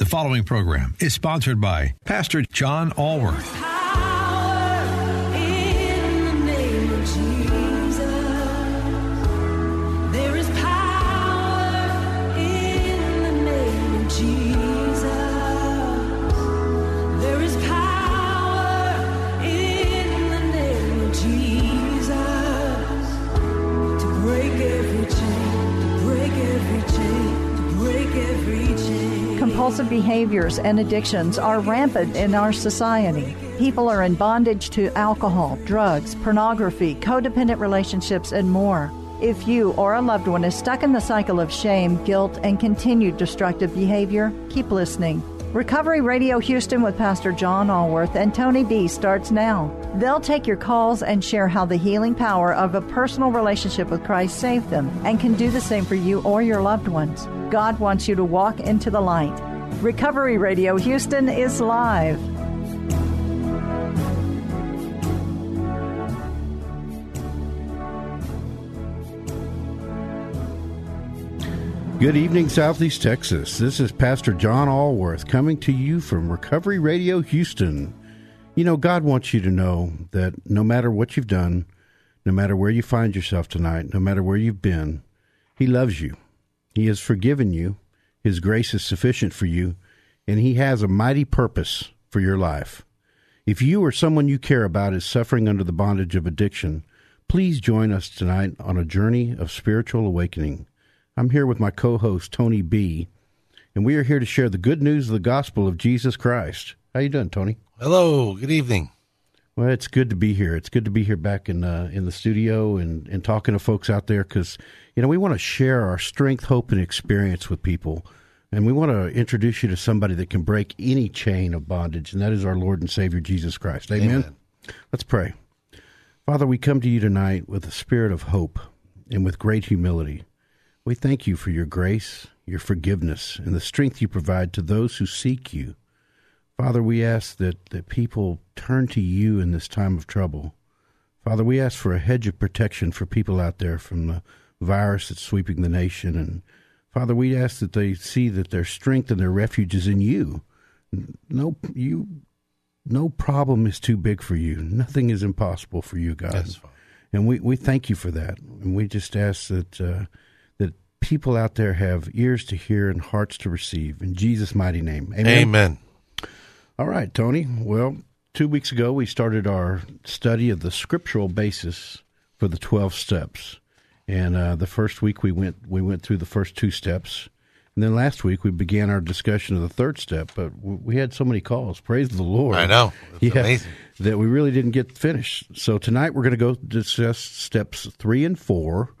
The following program is sponsored by Pastor John Allworth. Compulsive behaviors and addictions are rampant in our society. People are in bondage to alcohol, drugs, pornography, codependent relationships, and more. If you or a loved one is stuck in the cycle of shame, guilt, and continued destructive behavior, keep listening. Recovery Radio Houston with Pastor John Allworth and Tony B starts now. They'll take your calls and share how the healing power of a personal relationship with Christ saved them and can do the same for you or your loved ones. God wants you to walk into the light. Recovery Radio Houston is live. Good evening, Southeast Texas. This is Pastor John Allworth coming to you from Recovery Radio Houston. You know, God wants you to know that no matter what you've done, no matter where you find yourself tonight, no matter where you've been, He loves you. He has forgiven you. His grace is sufficient for you, and He has a mighty purpose for your life. If you or someone you care about is suffering under the bondage of addiction, please join us tonight on a journey of spiritual awakening. I'm here with my co-host Tony B, and we are here to share the good news of the gospel of Jesus Christ. How you doing, Tony? Hello. Good evening. Well, it's good to be here. It's good to be here back in uh, in the studio and, and talking to folks out there because you know we want to share our strength, hope, and experience with people, and we want to introduce you to somebody that can break any chain of bondage, and that is our Lord and Savior Jesus Christ. Amen. Amen. Let's pray. Father, we come to you tonight with a spirit of hope and with great humility. We thank you for your grace, your forgiveness, and the strength you provide to those who seek you. Father, we ask that, that people turn to you in this time of trouble. Father, we ask for a hedge of protection for people out there from the virus that's sweeping the nation. And Father, we ask that they see that their strength and their refuge is in you. No, you, no problem is too big for you. Nothing is impossible for you, God. Yes, And we, we thank you for that. And we just ask that uh, that people out there have ears to hear and hearts to receive. In Jesus' mighty name. Amen. Amen. All right, Tony. Well, two weeks ago we started our study of the scriptural basis for the twelve steps, and uh, the first week we went we went through the first two steps, and then last week we began our discussion of the third step. But we had so many calls. Praise the Lord! I know. It's amazing. that we really didn't get finished. So tonight we're going to go discuss steps three and four.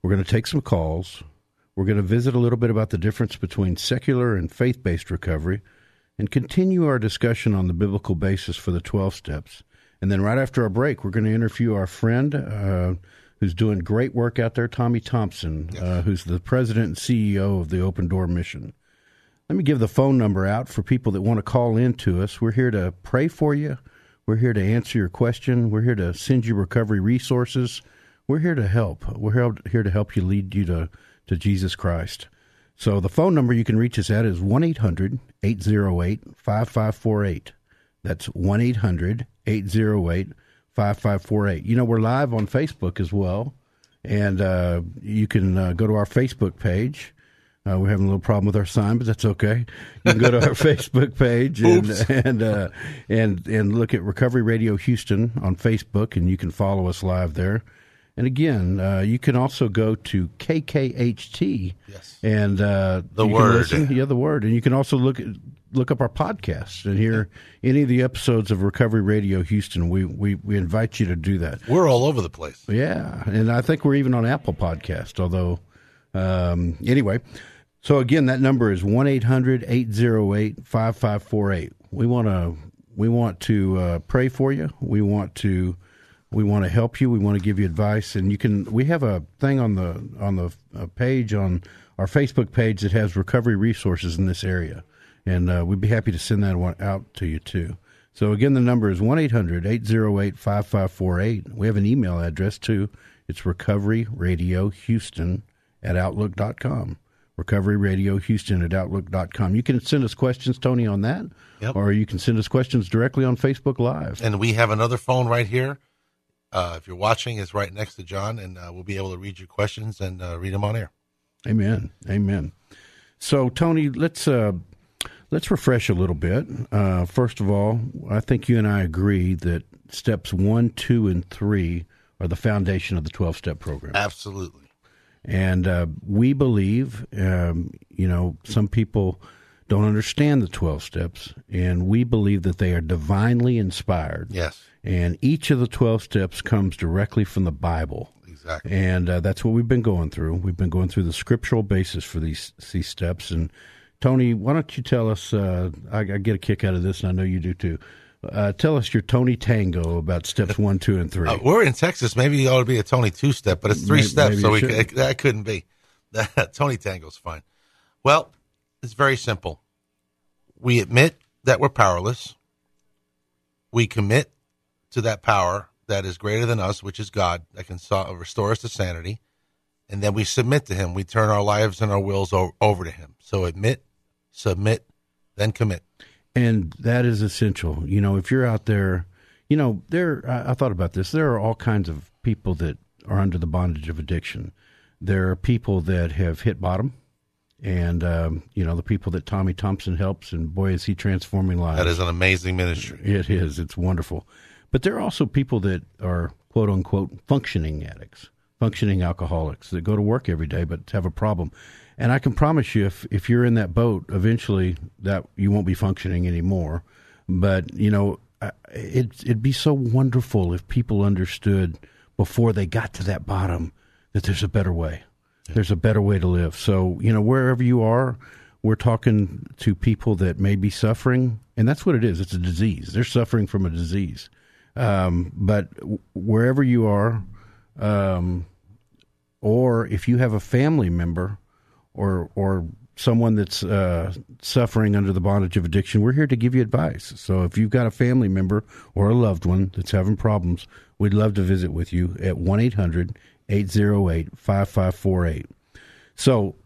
We're going to take some calls. We're going to visit a little bit about the difference between secular and faith based recovery and continue our discussion on the biblical basis for the 12 steps. And then right after our break, we're going to interview our friend uh, who's doing great work out there, Tommy Thompson, uh, who's the president and CEO of the Open Door Mission. Let me give the phone number out for people that want to call in to us. We're here to pray for you. We're here to answer your question. We're here to send you recovery resources. We're here to help. We're here- here to help you lead you to, to Jesus Christ. So the phone number you can reach us at is 1 800 808 5548. That's 1 800 808 5548. You know, we're live on Facebook as well. And uh, you can uh, go to our Facebook page. Uh, we're having a little problem with our sign, but that's okay. You can go to our Facebook page and and, uh, and and look at Recovery Radio Houston on Facebook, and you can follow us live there. And again, uh, you can also go to KKHT Yes. and uh, The Word. listen- yeah, the word, and you can also look at, look up our podcast and hear any of the episodes of Recovery Radio Houston. We we we invite you to do that. We're all over the place. Yeah, and I think we're even on Apple Podcast. Although, um, anyway, So again, that number is 1-800-808-5548. We want to we want to uh, pray for you. We want to we want to help you. We want to give you advice, and you can. We have a thing on the on the uh, page on our Facebook page that has recovery resources in this area, and uh, we'd be happy to send that one out to you too. So again, the number is one 808 5548 We have an email address too. It's Recovery Radio Houston at outlook.com. Recovery Radio Houston at outlook.com. You can send us questions, Tony, on that, Yep. or you can send us questions directly on Facebook Live. And we have another phone right here. Uh, if you're watching, it's right next to John, and uh, we'll be able to read your questions and uh, read them on air. Amen. Amen. So, Tony, let's uh, let's refresh a little bit. Uh, first of all, I think you and I agree that steps one, two, and three are the foundation of the twelve-step program. Absolutely. And uh, we believe, um, you know, some people don't understand the 12 steps, and we believe that they are divinely inspired. Yes. And each of the 12 steps comes directly from the Bible. Exactly. And uh, that's what we've been going through. We've been going through the scriptural basis for these, these steps. And Tony, why don't you tell us? Uh, I, I get a kick out of this, and I know you do too. Uh, tell us your Tony Tango about steps one, two, and three. Uh, we're in Texas. Maybe it ought to be a Tony two step, but it's three Maybe- steps, maybe so we should. c- that couldn't be. Tony Tango's fine. Well, it's very simple. We admit that we're powerless. We commit to that power that is greater than us, which is God, that can so- restore us to sanity. And then we submit to Him. We turn our lives and our wills o- over to Him. So admit, submit, then commit. and that is essential. You know, if you're out there, you know, there. I, I thought about this. There are all kinds of people that are under the bondage of addiction. There are people that have hit bottom, and um, you know, the people that Tommy Thompson helps, and boy, is he transforming lives. That is an amazing ministry. It is. It's wonderful. But there are also people that are quote unquote functioning addicts, functioning alcoholics that go to work every day but have a problem. And I can promise you, if if you're in that boat, eventually that you won't be functioning anymore. But you know, it it'd be so wonderful if people understood before they got to that bottom that there's a better way. There's a better way to live. So you know, wherever you are, we're talking to people that may be suffering, and that's what it is. It's a disease. They're suffering from a disease. Um, but wherever you are, um, or if you have a family member or or someone that's uh, suffering under the bondage of addiction, we're here to give you advice. So if you've got a family member or a loved one that's having problems, we'd love to visit with you at 1 800 808 5548. So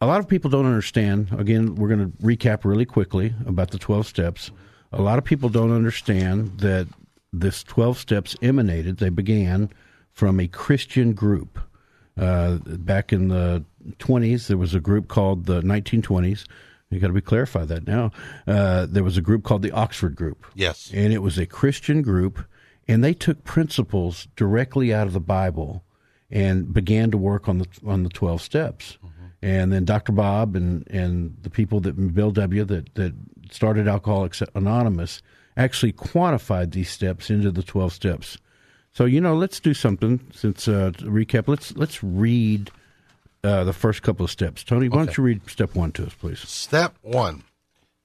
a lot of people don't understand. Again, we're going to recap really quickly about the 12 steps. A lot of people don't understand that this 12 steps emanated, they began from a Christian group. Uh, back in the 20s, there was a group called the 1920s. You got to be clarified that now. Uh, there was a group called the Oxford Group Yes. and it was a Christian group, and they took principles directly out of the Bible and began to work on the on the twelve steps. And then Dr. Bob and and the people that Bill W. that that started Alcoholics Anonymous actually quantified these steps into the twelve steps. So you know, let's do something. Since uh, recap, let's let's read uh, the first couple of steps. Tony, why don't you read step one to us, please? Step one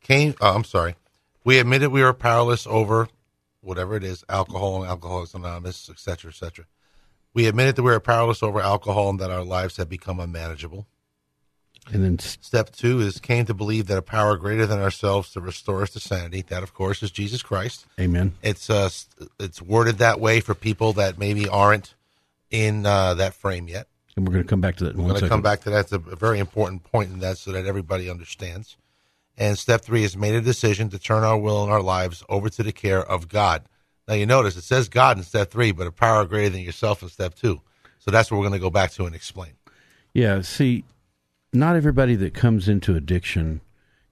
came. Oh, I'm sorry. We admitted we were powerless over whatever it is, alcohol and Alcoholics Anonymous, et cetera, et cetera. We admitted that we were powerless over alcohol and that our lives had become unmanageable. And then Step two is came to believe that a power greater than ourselves to restore us to sanity. That, of course, is Jesus Christ. Amen. It's uh, it's worded that way for people that maybe aren't in uh, that frame yet. And we're going to come back to that We're going to come back to that. It's a, a very important point in that so that everybody understands. And step three is made a decision to turn our will and our lives over to the care of God. Now, you notice it says God in step three, but a power greater than yourself in step two. So that's what we're going to go back to and explain. Yeah, see, not everybody that comes into addiction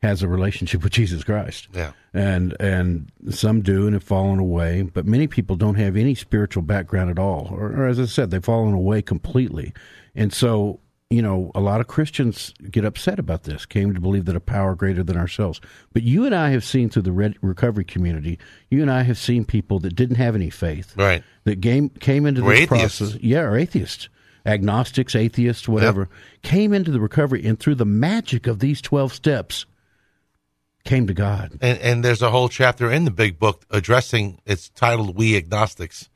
has a relationship with Jesus Christ. Yeah. And and some do and have fallen away, but many people don't have any spiritual background at all. Or, or as I said, they've fallen away completely. And so, you know, a lot of Christians get upset about this, came to believe that a power greater than ourselves. But you and I have seen through the red recovery community, you and I have seen people that didn't have any faith Right. that came came into Were this atheists. process. Yeah, or atheists agnostics, atheists, whatever, came into the recovery and through the magic of these 12 steps came to God. And, and there's a whole chapter in the big book addressing. It's titled "We Agnostics,"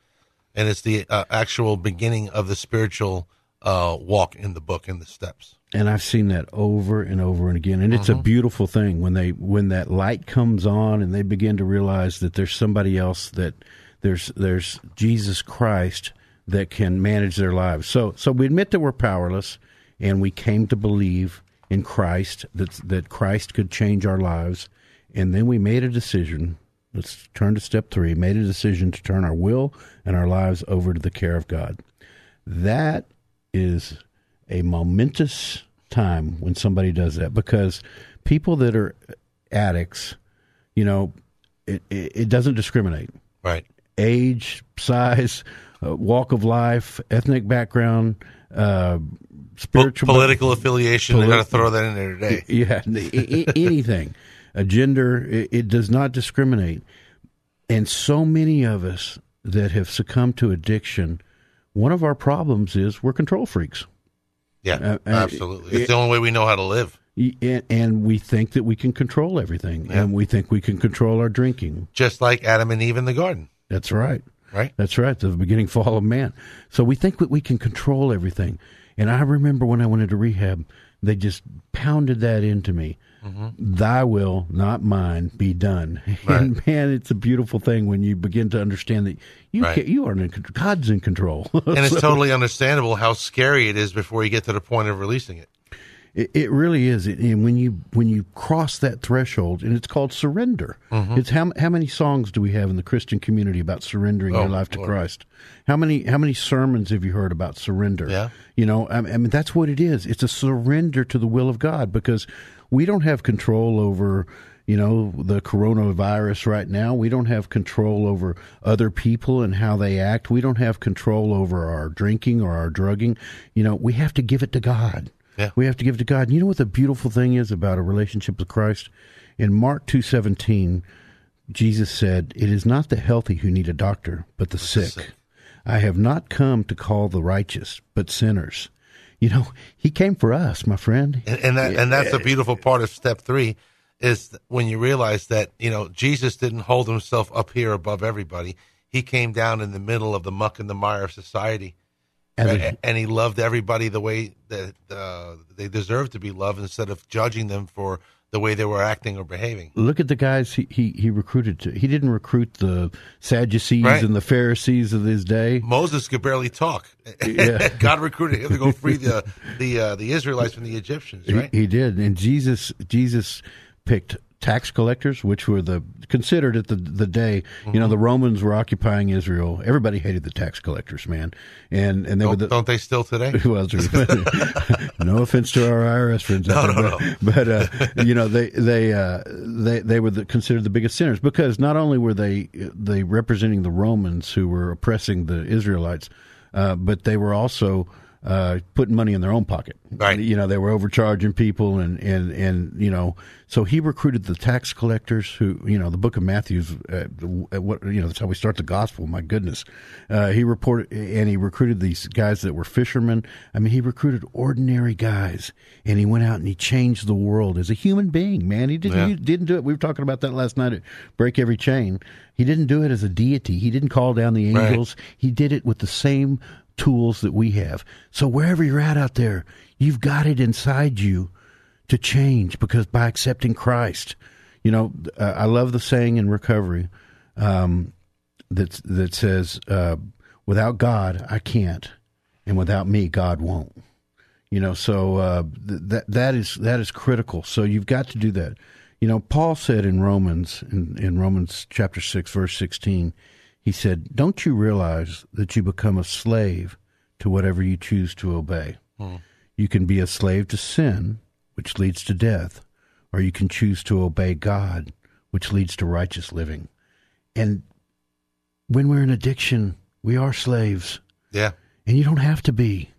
and it's the uh, actual beginning of the spiritual uh, walk in the book in the steps. And I've seen that over and over and again, and it's a beautiful thing when they when that light comes on and they begin to realize that there's somebody else that there's there's Jesus Christ that can manage their lives. So so we admit that we're powerless, and we came to believe in Christ that that Christ could change our lives, and then we made a decision. Let's turn to step three. Made a decision to turn our will and our lives over to the care of God. That is a momentous time when somebody does that because people that are addicts, you know, it, it, it doesn't discriminate Right. age, size, uh, walk of life, ethnic background, uh, Po- spiritual, political affiliation. They got to throw that in there today. yeah, anything, a gender, it, it does not discriminate. And so many of us that have succumbed to addiction, one of our problems is we're control freaks. Yeah, Uh, uh, absolutely. It's the only way we know how to live. And, and we think that we can control everything, and we think we can control our drinking. Just like Adam and Eve in the garden. That's right. Right. That's right. The beginning fall of man. So we think that we can control everything. And I remember when I went into rehab, they just pounded that into me. Mm-hmm. Thy will, not mine, be done. And man, it's a beautiful thing when you begin to understand that you Right. you are in God's in control. And it's So- totally understandable how scary it is before you get to the point of releasing it. It, it really is, and when you when you cross that threshold, and it's called surrender. Mm-hmm. It's how how many songs do we have in the Christian community about surrendering Oh, your life to Lord. Christ? How many how many sermons have you heard about surrender? Yeah. you know, I, I mean that's what it is. It's a surrender to the will of God because we don't have control over you know the coronavirus right now. We don't have control over other people and how they act. We don't have control over our drinking or our drugging. You know, we have to give it to God. Yeah. We have to give to God. And you know what the beautiful thing is about a relationship with Christ? In Mark 2:17, Jesus said, "It is not the healthy who need a doctor, but the sick. sick. I have not come to call the righteous, but sinners." You know, he came for us, my friend. And, and that and that's the beautiful part of step three is when you realize that you know Jesus didn't hold himself up here above everybody. He came down in the middle of the muck and the mire of society, As and, and he loved everybody the way that uh, they deserve to be loved, instead of judging them for the way they were acting or behaving. Look at the guys he, he, he recruited to. He didn't recruit the Sadducees Right. and the Pharisees of his day. Moses could barely talk. Yeah. God recruited him to go free the the uh, the Israelites from the Egyptians, right? He, he did, and Jesus Jesus picked tax collectors, which were the considered at the the day. You Mm-hmm. know, the Romans were occupying Israel. Everybody hated the tax collectors, man, and and they were don't, the. don't they still today? well, no offense to our IRS friends, No, there, no, but, but uh, you know they they uh, they they were the, considered the biggest sinners because not only were they they representing the Romans who were oppressing the Israelites, uh, but they were also uh, putting money in their own pocket. Right. You know they were overcharging people and and and you know so he recruited the tax collectors who you know the Book of Matthew's uh, what you know that's how we start the gospel. My goodness, uh, he reported and he recruited these guys that were fishermen. I mean, he recruited ordinary guys, and he went out and he changed the world as a human being. Man, he didn't Yeah. he didn't do it. We were talking about that last night at Break Every Chain. He didn't do it as a deity. He didn't call down the Right. angels. He did it with the same tools that we have. So wherever you're at out there, you've got it inside you to change because by accepting Christ, you know, uh, I love the saying in recovery um, that that says, uh, "Without God, I can't, and without me, God won't." You know, so uh, th- that that is that is critical. So you've got to do that. You know, Paul said in Romans in, in Romans chapter six, verse sixteen, he said, "Don't you realize that you become a slave to whatever you choose to obey? Hmm. You can be a slave to sin, which leads to death, or you can choose to obey God, which leads to righteous living." And when we're in addiction, we are slaves. Yeah. And you don't have to be.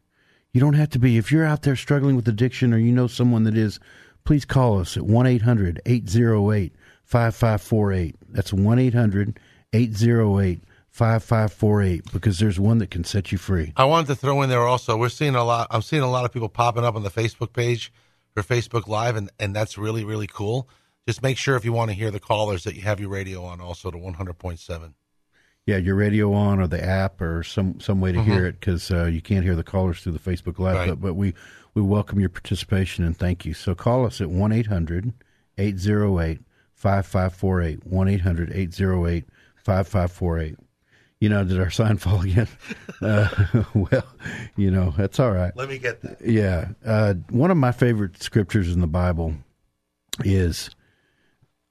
You don't have to be. If you're out there struggling with addiction or you know someone that is, please call us at 1 800 808 5548. That's 1 800 808 5548 because there's one that can set you free. I wanted to throw in there also. We're seeing a lot. I'm seeing a lot of people popping up on the Facebook page for Facebook Live, and and that's really really cool. Just make sure if you want to hear the callers that you have your radio on also to 100.7. Yeah, your radio on or the app or some some way to hear it because uh, you can't hear the callers through the Facebook Live. Right. But, but we we welcome your participation and thank you. So call us at one 800 808 5548 one 800 808 5548 You know, did our sign fall again? uh, well, you know that's all right. Let me get that. Yeah. Uh, one of my favorite scriptures in the Bible is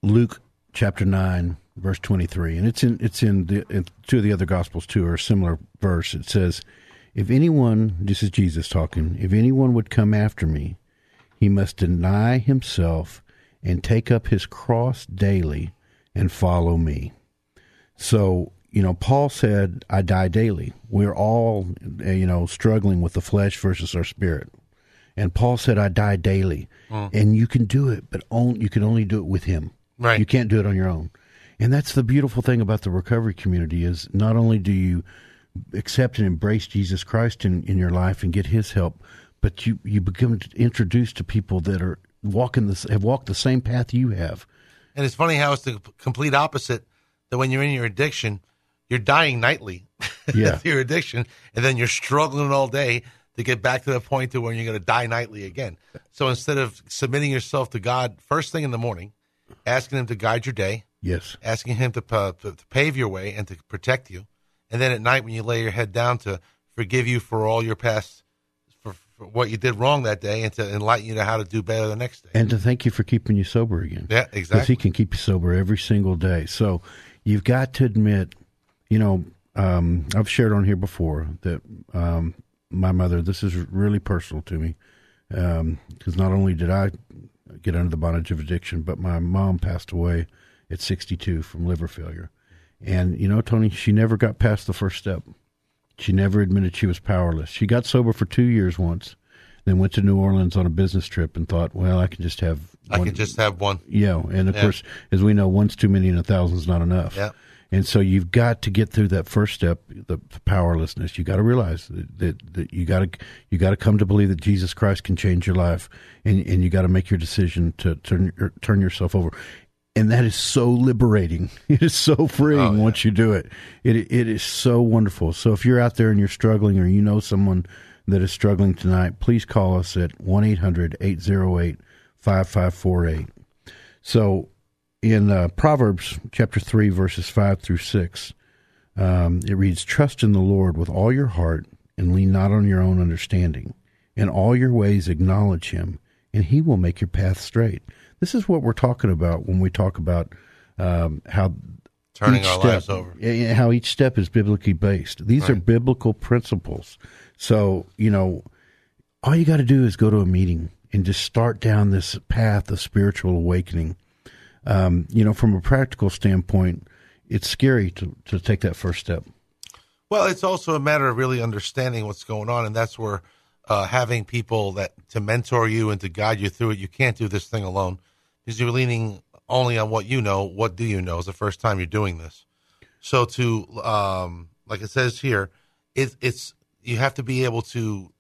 Luke chapter 9, verse 23. And it's in, it's in, the, in two of the other Gospels too, or a similar verse. It says, If anyone, this is Jesus talking, if anyone would come after me, he must deny himself and take up his cross daily and follow me. So, you know, Paul said, I die daily. We're all, uh, you know, struggling with the flesh versus our spirit. And Paul said, I die daily. And you can do it, but on, you can only do it with him. Right. You can't do it on your own. And that's the beautiful thing about the recovery community is not only do you accept and embrace Jesus Christ in, in your life and get his help, but you, you become introduced to people that are walking this have walked the same path you have. And it's funny how it's the complete opposite. That when you're in your addiction, you're dying nightly. Yeah. your addiction, and then you're struggling all day to get back to the point to where you're going to die nightly again. So instead of submitting yourself to God first thing in the morning, asking Him to guide your day, Yes. asking Him to, uh, to, to pave your way and to protect you, and then at night when you lay your head down to forgive you for all your past, for, for what you did wrong that day, and to enlighten you to how to do better the next day. And to thank you for keeping you sober again. Yeah, Because exactly. he can keep you sober every single day. So you've got to admit, you know, um, I've shared on here before that um, my mother, this is really personal to me, because not only did I get under the bondage of addiction, but my mom passed away at 62 from liver failure. And, you know, Tony, she never got past the first step. She never admitted she was powerless. She got sober for two years once, then went to New Orleans on a business trip and thought, well, I can just have I one- can just have one. yeah, and of Yeah. course, as we know, one's too many and a thousand's not enough. Yeah. And so you've got to get through that first step, the powerlessness. You got to realize that, that, that you got to you got to come to believe that Jesus Christ can change your life, and and you got to make your decision to turn turn yourself over. And that is so liberating. It is so freeing Oh, yeah. once you do it. It it is so wonderful. So if you're out there and you're struggling, or you know someone that is struggling tonight, please call us at 1 800 808 5548. So in uh, Proverbs chapter 3, verses 5 through 6, um, it reads, Trust in the Lord with all your heart and lean not on your own understanding. In all your ways acknowledge him, and he will make your path straight. This is what we're talking about when we talk about um, how Turning each our step, lives over. How each step is biblically based. These are biblical principles. So, you know, all you got to do is go to a meeting and just start down this path of spiritual awakening. Um, you know, from a practical standpoint, it's scary to, to take that first step. Well, it's also a matter of really understanding what's going on, and that's where uh, having people that to mentor you and to guide you through it. You can't do this thing alone because you're leaning only on what you know. What do you know? Is the first time you're doing this. So to um, like it says here, it, it's you have to be able to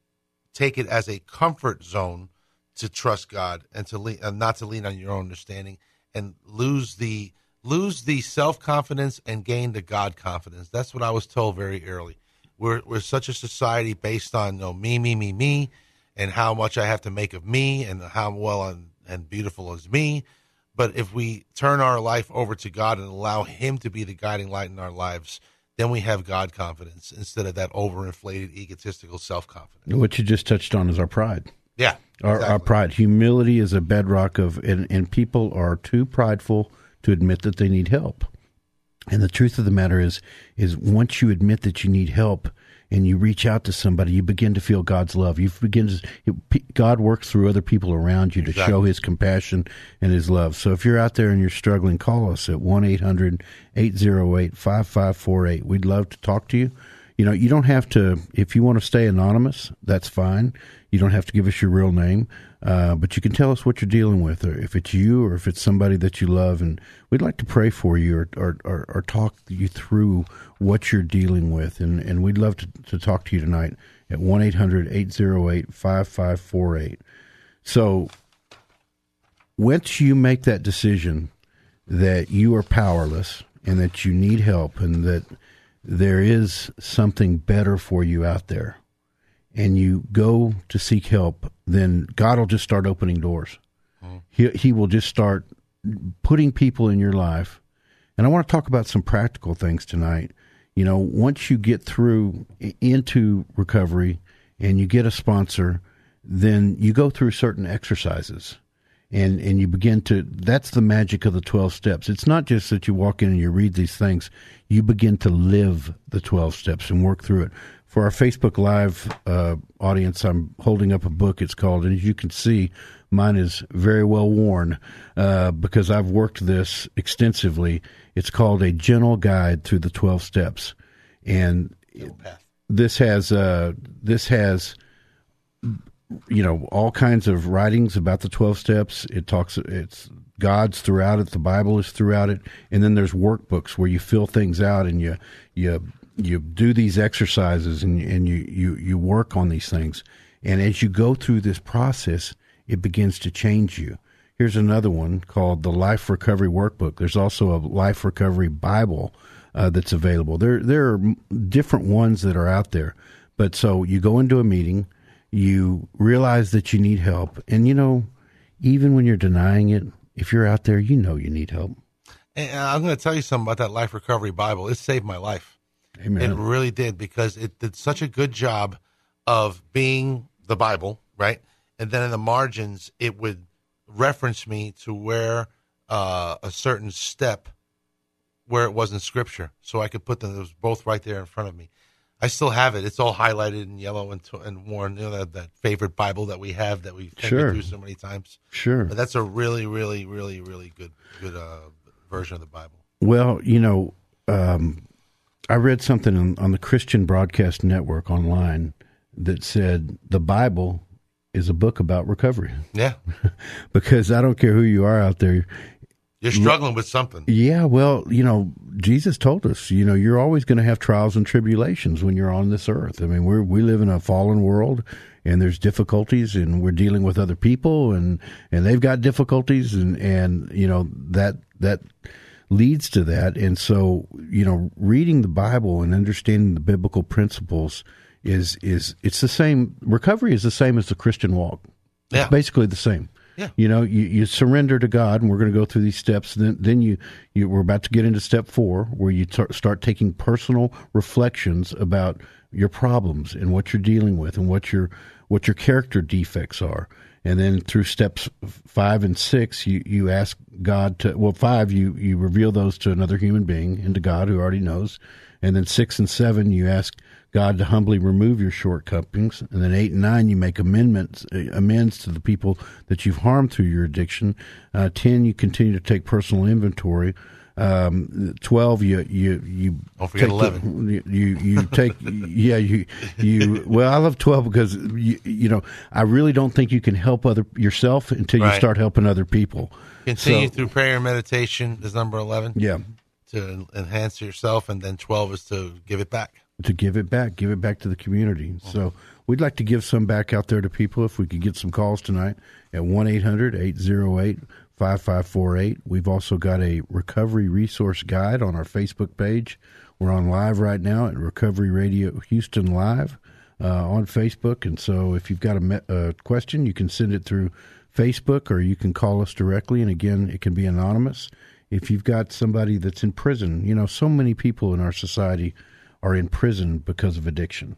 take it as a comfort zone to trust God and to lean, and not to lean on your own understanding and lose the lose the self confidence and gain the God confidence. That's what I was told very early. We're we're such a society based on you know, me me me me and how much I have to make of me and how well and, and beautiful is me. But if we turn our life over to God and allow Him to be the guiding light in our lives, then we have God confidence instead of that overinflated egotistical self confidence. What you just touched on is our pride. Yeah, Our, our pride. Humility is a bedrock of, and, and people are too prideful to admit that they need help. And the truth of the matter is, is once you admit that you need help and you reach out to somebody, you begin to feel God's love. You begin to, God works through other people around you to show His compassion and His love. So if you're out there and you're struggling, call us at one 800 808 5548 We'd love to talk to you. You know, you don't have to, if you want to stay anonymous, that's fine. You don't have to give us your real name, uh, but you can tell us what you're dealing with, or if it's you or if it's somebody that you love. And we'd like to pray for you or, or, or, or talk you through what you're dealing with. And, and we'd love to, to talk to you tonight at 1 800 808 5548. So, once you make that decision that you are powerless and that you need help and that there is something better for you out there and you go to seek help, then God will just start opening doors. Hmm. He, he will just start putting people in your life. And I want to talk about some practical things tonight. You know, once you get through into recovery and you get a sponsor, then you go through certain exercises and and you begin to that's the magic of the 12 steps. It's not just that you walk in and you read these things. You begin to live the 12 steps and work through it. For our facebook live uh, audience i'm holding up a book. It's called and as you can see mine is very well worn uh, because i've worked this extensively. It's called a gentle guide through the 12 steps. And this has uh, this has you know all kinds of writings about the 12 steps. It talks it's god's throughout it the bible is throughout it and then there's workbooks where you fill things out and you you you do these exercises and and you you you work on these things. And as you go through this process it begins to change you. Here's another one called the life recovery workbook. There's also a life recovery bible uh, that's available. There there are different ones that are out there. But so you go into a meeting you realize that you need help. And, you know, even when you're denying it, if you're out there, you know you need help. And I'm going to tell you something about that Life Recovery Bible. It saved my life. Amen. It really did because it did such a good job of being the Bible, right? And then in the margins, it would reference me to where uh, a certain step where it was in Scripture, so I could put them. It was both right there in front of me. I still have it. It's all highlighted in yellow and, and worn. You know that, that favorite Bible that we have that we've Sure. through so many times. Sure. But that's a really, really, really, really good good uh, version of the Bible. Well, you know, um, I read something on, on the Christian Broadcast Network online that said the Bible is a book about recovery. Yeah, because I don't care who you are out there. You're struggling with something. Yeah, well, you know, Jesus told us, you know, you're always going to have trials and tribulations when you're on this earth. I mean, we we live in a fallen world and there's difficulties and we're dealing with other people and and they've got difficulties and and you know that that leads to that and so you know reading the bible and understanding the biblical principles is is it's the same recovery is the same as the christian walk Yeah. it's basically the same Yeah. you know you, you surrender to god and we're going to go through these steps then then you, you we're about to get into step four where you t- start taking personal reflections about your problems and what you're dealing with and what your what your character defects are and then through steps five and six you, you ask god to well five you you reveal those to another human being and to god who already knows and then six and seven you ask god to humbly remove your shortcomings and then eight and nine you make amendments uh, amends to the people that you've harmed through your addiction uh, ten you continue to take personal inventory um, twelve you you you Don't forget take the- you you, take yeah you you well I love twelve because you, you know I really don't think you can help other yourself until you start helping other people. Continue So- through prayer and meditation is number eleven. Yeah, To enhance yourself, and then twelve is to give it back. To give it back, give it back to the community. So we'd like to give some back out there to people. If we could get some calls tonight at 1 800 808 5548. We've also got a recovery resource guide on our Facebook page. We're on live right now at Recovery Radio Houston Live uh, on Facebook. And so if you've got a, me- a question, you can send it through Facebook or you can call us directly. And again, it can be anonymous. If you've got somebody that's in prison, you know, so many people in our society are in prison because of addiction.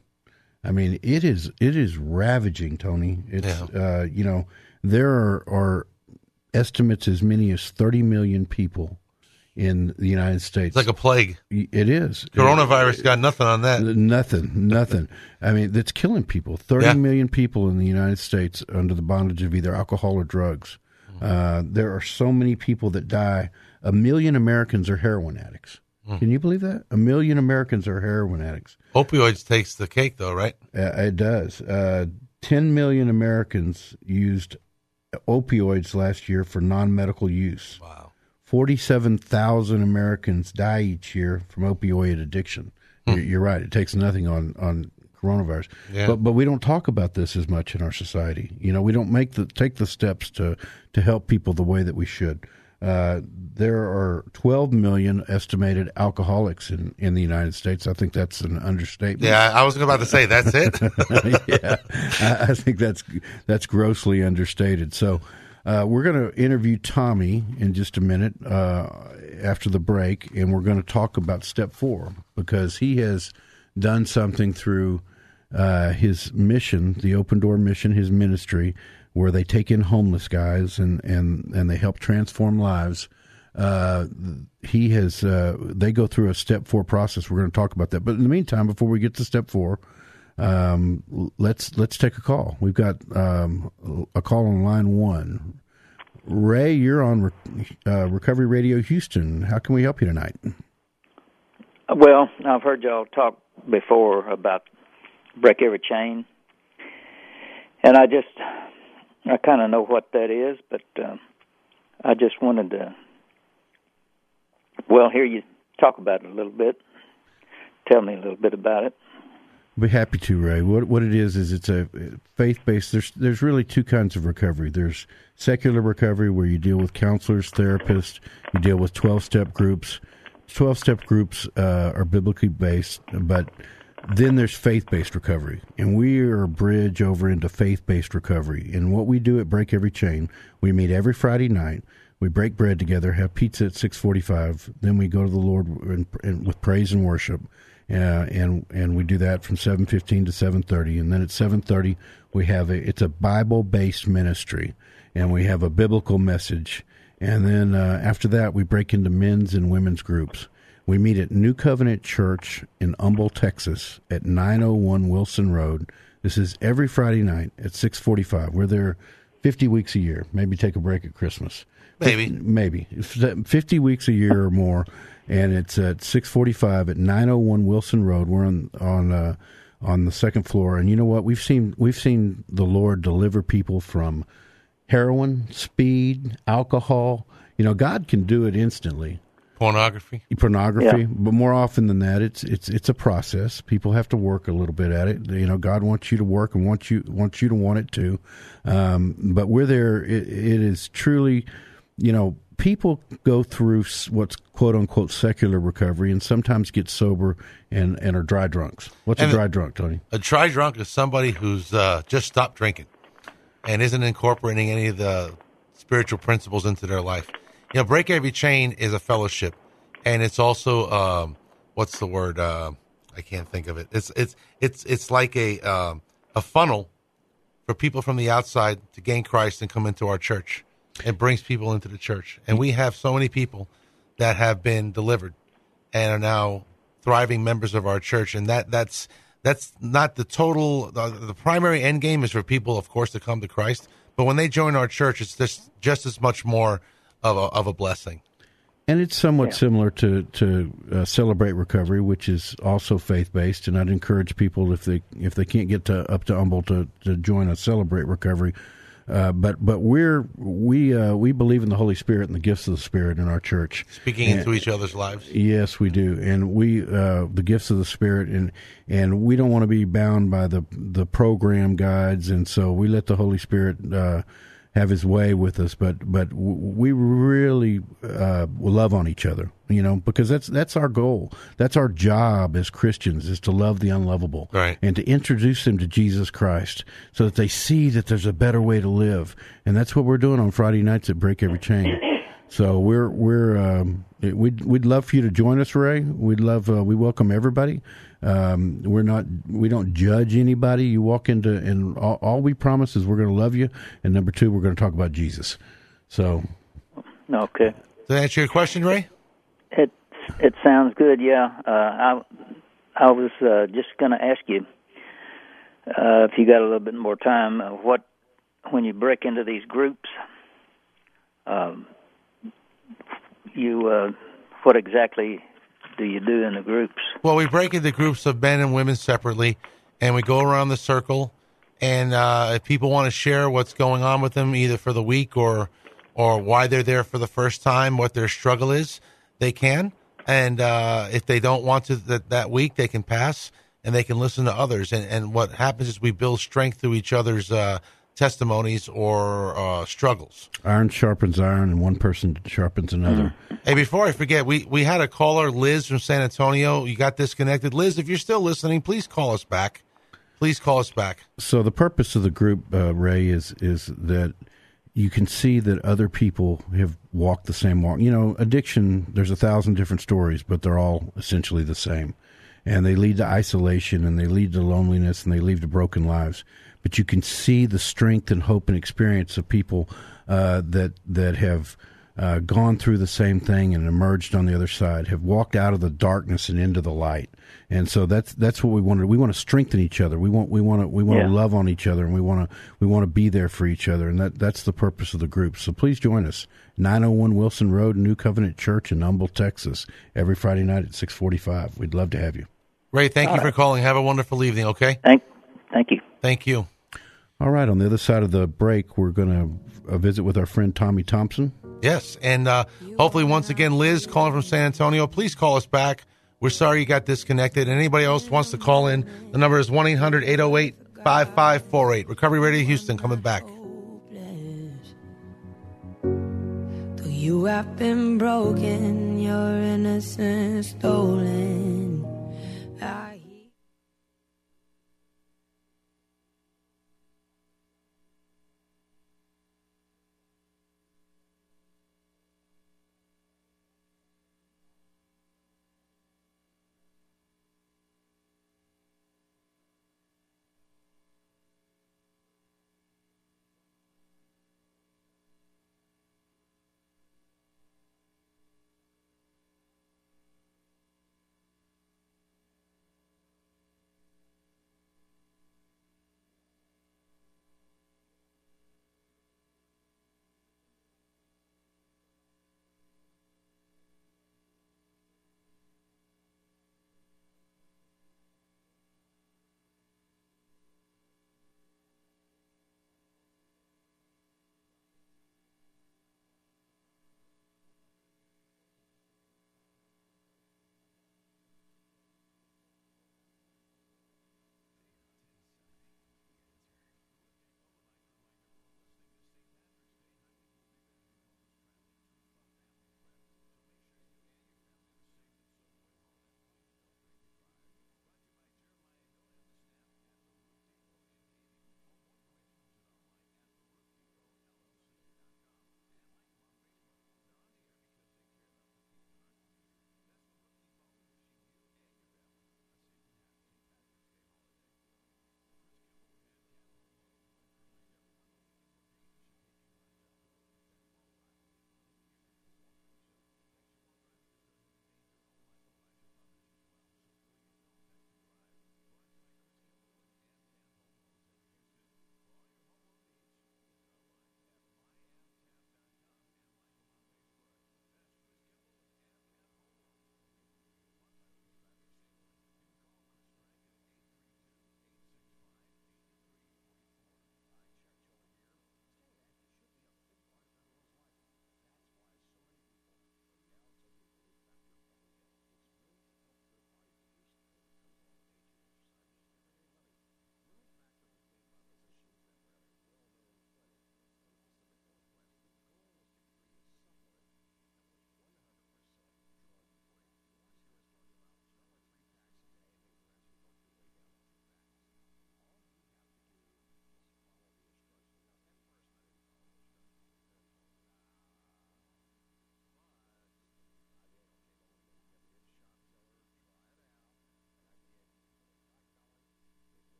I mean, it is it is ravaging, Tony. It's uh, you know there are, are estimates as many as thirty million people in the United States. It's like a plague. it is Coronavirus got nothing on that. Nothing, nothing. I mean, that's killing people. Thirty Yeah. million people in the United States under the bondage of either alcohol or drugs. Uh, there are so many people that die. A million Americans are heroin addicts. Can you believe that? A million Americans are heroin addicts. Opioids takes the cake, though, right? Uh, it does. Uh, 10 million Americans used opioids last year for non medical use. Wow. 47,000 Americans die each year from opioid addiction. You're, you're right. It takes nothing on, on coronavirus. Yeah. But but we don't talk about this as much in our society. You know, we don't make the take the steps to to help people the way that we should. Uh, there are 12 million estimated alcoholics in, in the United States. I think that's an understatement. Yeah, I was about to say that's it. yeah, I, I think that's that's grossly understated. So uh, we're going to interview Tommy in just a minute uh, after the break, and we're going to talk about step four because he has done something through uh, his mission, the Open Door mission, his ministry, where they take in homeless guys and and and they help transform lives. Uh, he has. Uh, they go through a step four process. We're going to talk about that. But in the meantime, before we get to step four, um, let's let's take a call. We've got um, a call on line one. Ray, you're on Re- uh, Recovery Radio Houston. How can we help you tonight? Well, I've heard y'all talk before about break every chain, and I just I kind of know what that is, but uh, I just wanted to well hear you talk about it a little bit. Tell me a little bit about it. Be happy to, Ray. What what it is is it's a faith based. There's there's really two kinds of recovery. There's secular recovery where you deal with counselors, therapists. You deal with twelve step groups. Twelve step groups uh, are biblically based, but then there's faith based recovery, and we are a bridge over into faith based recovery. And what we do at Break Every Chain, we meet every Friday night. We break bread together, have pizza at six forty-five. Then we go to the Lord with praise and worship, uh, and and we do that from seven fifteen to seven thirty. And then at seven thirty, we have a it's a Bible based ministry, and we have a biblical message. And then uh, after that, we break into men's and women's groups. We meet at New Covenant Church in Humble, Texas, at 901 Wilson Road. This is every Friday night at 6:45. We're there 50 weeks a year. Maybe take a break at Christmas. Maybe. Maybe 50 weeks a year or more, and it's at 6:45 at 901 Wilson Road. We're on on uh, on the second floor, and you know what? We've seen we've seen the Lord deliver people from heroin, speed, alcohol. You know, God can do it instantly Pornography. pornography, Yeah. but more often than that, it's it's it's a process. People have to work a little bit at it. You know, God wants you to work and wants you wants you to want it too. Um, but we're there. It, it is truly, you know, people go through what's quote unquote secular recovery and sometimes get sober and and are dry drunks. What's And- a dry drunk, Tony? A dry drunk is somebody who's uh, just stopped drinking and isn't incorporating any of the spiritual principles into their life. You know, Break Every Chain is a fellowship, and it's also um, what's the word? Uh, I can't think of it. It's it's it's it's like a um, a funnel for people from the outside to gain Christ and come into our church. It brings people into the church, and we have so many people that have been delivered and are now thriving members of our church and that that's that's not the total the, the primary end game is for people of course to come to christ but when they join our church it's just just as much more of a, of a blessing And it's somewhat similar to to uh, celebrate recovery, which is also faith based. And I'd encourage people if they if they can't get to up to Humble to, to join us celebrate recovery. Uh, but but we're we uh, we believe in the Holy Spirit and the gifts of the Spirit in our church. speaking into each other's lives Yes, we do, and we uh, the gifts of the Spirit, and and we don't want to be bound by the the program guides, and so we let the Holy Spirit uh, have His way with us. But but we really uh, love on each other, you know, because that's that's our goal. That's our job as Christians is to love the unlovable, Right. and to introduce them to Jesus Christ, so that they see that there's a better way to live, and that's what we're doing on Friday nights at Break Every Chain. So we're we're um, we'd we'd love for you to join us, Ray. We'd love uh, we welcome everybody. Um, we're not we don't judge anybody. You walk into and all, all we promise is we're going to love you, and number two, we're going to talk about Jesus. So Okay. Does that answer your question ray It it sounds good. Yeah. Uh, I I was uh, just going to ask you uh, if you got a little bit more time. Uh, what when you break into these groups, um, you uh, what exactly do you do in the groups? Well, we break into groups of men and women separately, and we go around the circle. And uh, if people want to share what's going on with them, either for the week or or why they're there for the first time, what their struggle is, they can. And uh, if they don't want to that, that week, they can pass and they can listen to others. And, and what happens is we build strength through each other's uh, testimonies or uh, struggles. Iron sharpens iron, and one person sharpens another. Hey, before I forget, we, we had a caller, Liz from San Antonio. You got disconnected. Liz, if you're still listening, please call us back. Please call us back. So the purpose of the group, uh, Ray, is is that you can see that other people have walked the same walk. You know, addiction. There's a thousand different stories, but they're all essentially the same, and they lead to isolation, and they lead to loneliness, and they lead to broken lives. But you can see the strength and hope and experience of people uh, that that have uh, gone through the same thing and emerged on the other side, have walked out of the darkness and into the light. And so that's that's what we want to. We want to strengthen each other. We want we want to we want Yeah. to love on each other, and we want to we want to be there for each other. And that that's the purpose of the group. So please join us. Nine hundred one Wilson Road, New Covenant Church in Humble, Texas, every Friday night at six forty five. We'd love to have you. Ray, thank All you for calling. Have a wonderful evening, okay? Thank, thank you. Thank you. All right. On the other side of the break, we're going to uh, visit with our friend Tommy Thompson. Yes, and uh, hopefully, once again, Liz calling from San Antonio, please call us back. We're sorry you got disconnected. And anybody else wants to call in, the number is 1 800 808 5548. Recovery Radio Houston coming back. Though you have been broken, your innocence stolen.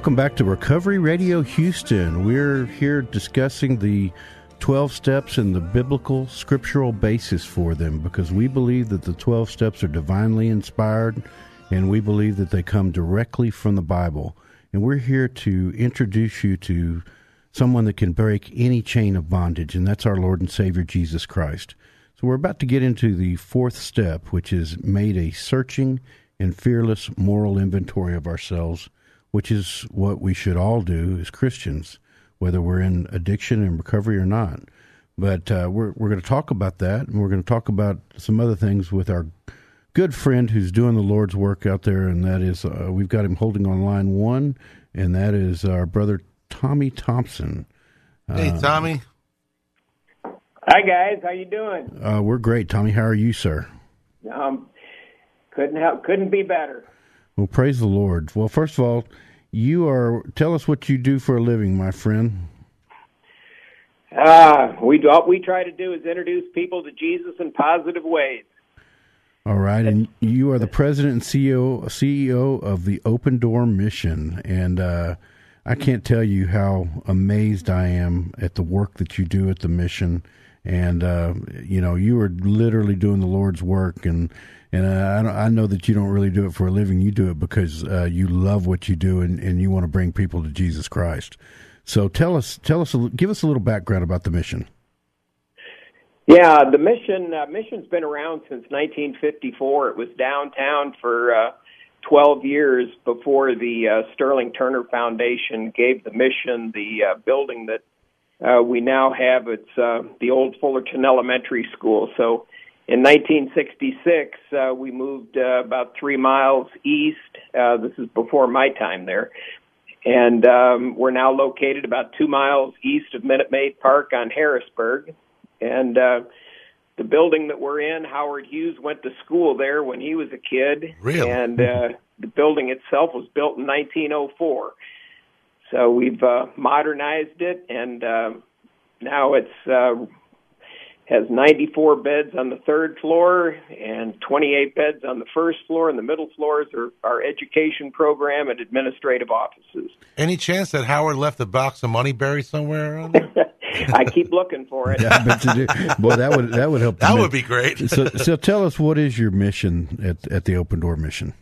Welcome back to Recovery Radio Houston. We're here discussing the 12 steps and the biblical scriptural basis for them because we believe that the 12 steps are divinely inspired and we believe that they come directly from the Bible. And we're here to introduce you to someone that can break any chain of bondage, and that's our Lord and Savior Jesus Christ. So we're about to get into the fourth step, which is made a searching and fearless moral inventory of ourselves which is what we should all do as Christians, whether we're in addiction and recovery or not. But uh, we're we're going to talk about that, and we're going to talk about some other things with our good friend who's doing the Lord's work out there, and that is uh, we've got him holding on line one, and that is our brother Tommy Thompson. Hey, Uh, Tommy. Hi guys, how you doing? Uh, we're great, Tommy. How are you, sir? Um, couldn't help, couldn't be better. Well, praise the Lord. Well, first of all, you are. Tell us what you do for a living, my friend. Uh, we do, all we try to do is introduce people to Jesus in positive ways. All right, and you are the president and CEO CEO of the Open Door Mission, and uh, I can't tell you how amazed I am at the work that you do at the mission. And uh, you know, you are literally doing the Lord's work, and and uh, I, I know that you don't really do it for a living. You do it because uh, you love what you do, and, and you want to bring people to Jesus Christ. So tell us, tell us, give us a little background about the mission. Yeah, the mission uh, mission's been around since 1954. It was downtown for uh, 12 years before the uh, Sterling Turner Foundation gave the mission the building that uh, we now have. It's uh, the old Fullerton Elementary School. So in 1966, uh, we moved uh, about three miles east. Uh, this is before my time there. And um, we're now located about two miles east of Minute Maid Park on Harrisburg. And uh, the building that we're in, Howard Hughes went to school there when he was a kid. Really? And uh, the building itself was built in 1904. So we've uh, modernized it, and uh, now it's uh, has 94 beds on the third floor and 28 beds on the first floor, and the middle floors are our education program and administrative offices. Any chance that Howard left a box of money buried somewhere around there? I keep looking for it. Yeah, I bet you do. Boy, that would that would help. That the would be great. so, so tell us what is your mission at at the Open Door Mission?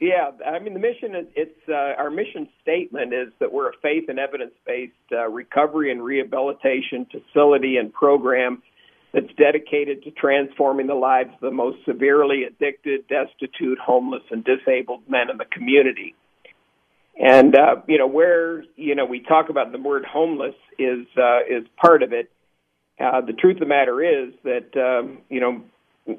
Yeah, I mean the mission is it's uh, our mission statement is that we're a faith and evidence based uh, recovery and rehabilitation facility and program that's dedicated to transforming the lives of the most severely addicted, destitute, homeless, and disabled men in the community. And uh, you know where you know we talk about the word homeless is uh, is part of it. Uh, the truth of the matter is that um, you know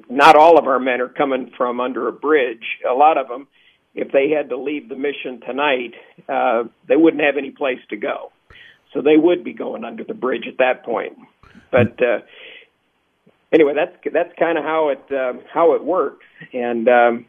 not all of our men are coming from under a bridge. A lot of them, if they had to leave the mission tonight, uh, they wouldn't have any place to go. So they would be going under the bridge at that point. But uh, anyway, that's that's kind of how it uh, how it works, and um,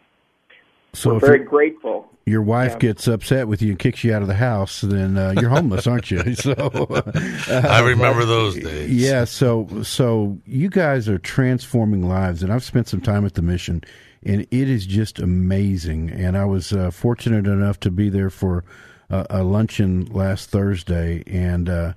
So we're very grateful. your wife Yeah. gets upset with you and kicks you out of the house, then uh, you're homeless, aren't you? So I remember those days. Yeah, so so you guys are transforming lives, and I've spent some time at the mission, and it is just amazing. And I was uh, fortunate enough to be there for a, a luncheon last Thursday, and uh,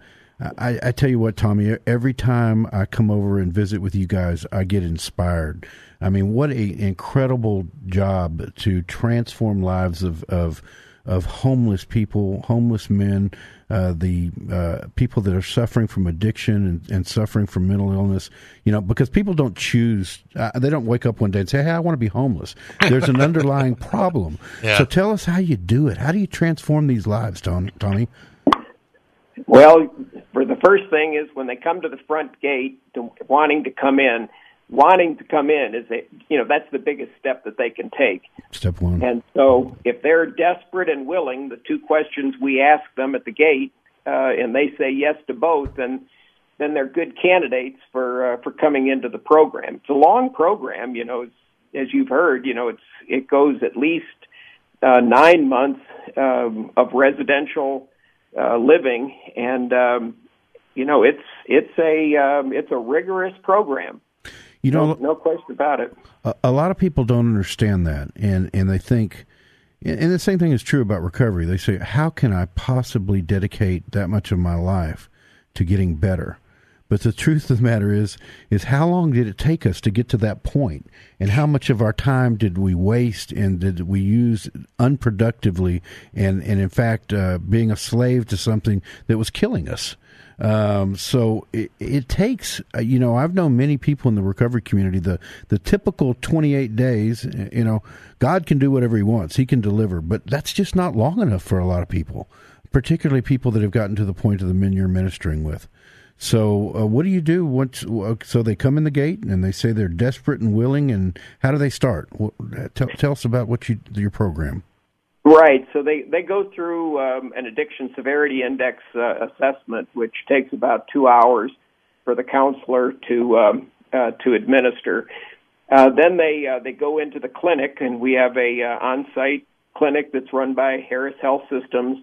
I, I tell you what, Tommy, every time I come over and visit with you guys, I get inspired. I mean, what a incredible job to transform lives of of of homeless people, homeless men, uh, the uh, people that are suffering from addiction and, and suffering from mental illness. You know, because people don't choose, uh, they don't wake up one day and say, "Hey, I want to be homeless." There's an underlying problem. Yeah. So tell us how you do it. How do you transform these lives, Tom, Tommy? Well, for the first thing is when they come to the front gate, to, wanting to come in, wanting to come in is a, you know that's the biggest step that they can take. Step one. And so, if they're desperate and willing, the two questions we ask them at the gate, uh, and they say yes to both, then then they're good candidates for uh, for coming into the program. It's a long program, you know. As you've heard, you know, it's it goes at least uh, nine months um, of residential uh, living, and um, you know, it's it's a um, it's a rigorous program. You know, no, no question about it. a, a lot of people don't understand that, and and they think, And the same thing is true about recovery. They say, how can I possibly dedicate that much of my life to getting better? But the truth of the matter is, is how long did it take us to get to that point, and how much of our time did we waste and did we use unproductively, and and in fact, uh, being a slave to something that was killing us. Um, so it, it takes, uh, you know, I've known many people in the recovery community. The the typical twenty eight days, uh, you know, God can do whatever He wants. He can deliver, but that's just not long enough for a lot of people, particularly people that have gotten to the point of the men you're ministering with. So, uh, what do you do once? Uh, so they come in the gate and they say they're desperate and willing, and how do they start? Tell, tell us about what you your program. Right. So they they go through um, an addiction severity index uh, assessment, which takes about two hours for the counselor to um, uh, to administer. Uh, then they uh, they go into the clinic, and we have a uh, on-site clinic that's run by Harris Health Systems,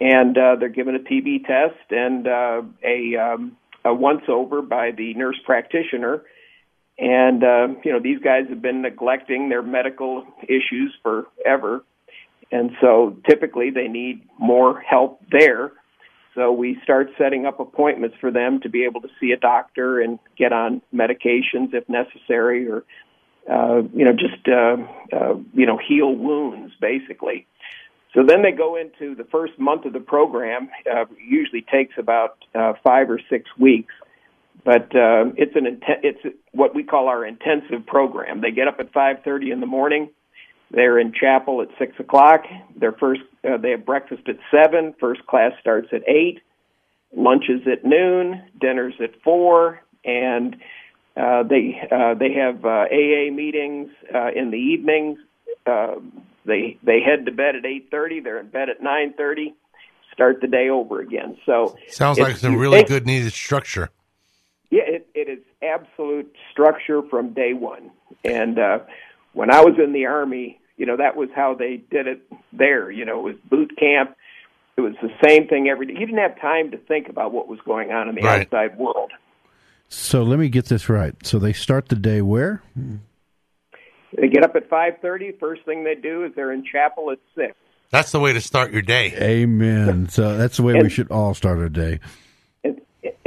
and uh, they're given a TB test and uh, a um, a once over by the nurse practitioner. And uh, you know these guys have been neglecting their medical issues forever and so typically they need more help there. So we start setting up appointments for them to be able to see a doctor and get on medications if necessary, or uh, you know just uh, uh, you know heal wounds basically. So then they go into the first month of the program. Uh, usually takes about uh, five or six weeks, but uh, it's an inten- it's what we call our intensive program. They get up at five thirty in the morning they're in chapel at six o'clock. Their first, uh, they have breakfast at seven. First class starts at eight. Lunch is at noon. Dinner's at four, and uh, they uh, they have uh, AA meetings uh, in the evenings. Uh, they they head to bed at eight thirty. They're in bed at nine thirty. Start the day over again. So Sounds like some really think- good needed structure. yeah, it, it is absolute structure from day one. And uh, when I was in the army, you know, that was how they did it there. You know, it was boot camp. It was the same thing every day. You didn't have time to think about what was going on in the Right. outside world. So let me get this right. So they start the day where? They get up at five thirty. First thing they do is they're in chapel at six. That's the way to start your day. Amen. So that's the way we should all start our day.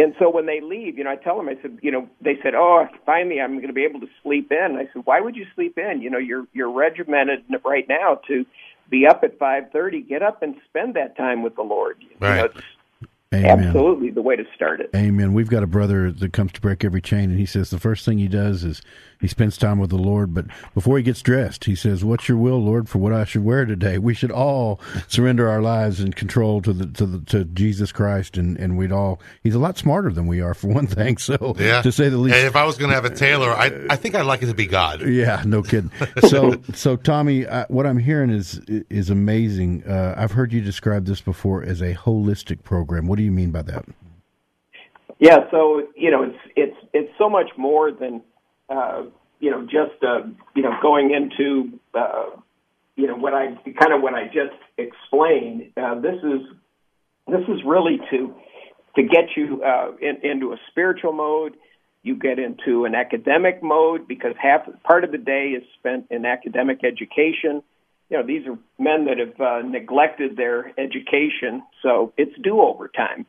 And so when they leave, you know, I tell them, I said, you know, they said, oh, finally, I'm going to be able to sleep in. I said, why would you sleep in? You know, you're you're regimented right now to be up at five thirty. Get up and spend that time with the Lord. You know, Right. it's Amen. absolutely the way to start it. Amen. We've got a brother that comes to break every chain, and he says the first thing he does is he spends time with the Lord. But before he gets dressed, he says, "What's your will, Lord, for what I should wear today?" We should all surrender our lives and control to the to the to Jesus Christ, and and we'd all. He's a lot smarter than we are, for one thing. So Yeah. to say the least. And if I was going to have a tailor, I I think I'd like it to be God. Yeah, no kidding. So, so Tommy, uh, what I'm hearing is is amazing. Uh, I've heard you describe this before as a holistic program. What do you mean by that? Yeah, so you know, it's it's it's so much more than uh, you know just uh, you know going into uh, you know what I kind of what I just explained. Uh, this is this is really to to get you uh, in, into a spiritual mode. You get into an academic mode because half part of the day is spent in academic education. You know, these are men that have uh, neglected their education, so it's do over time.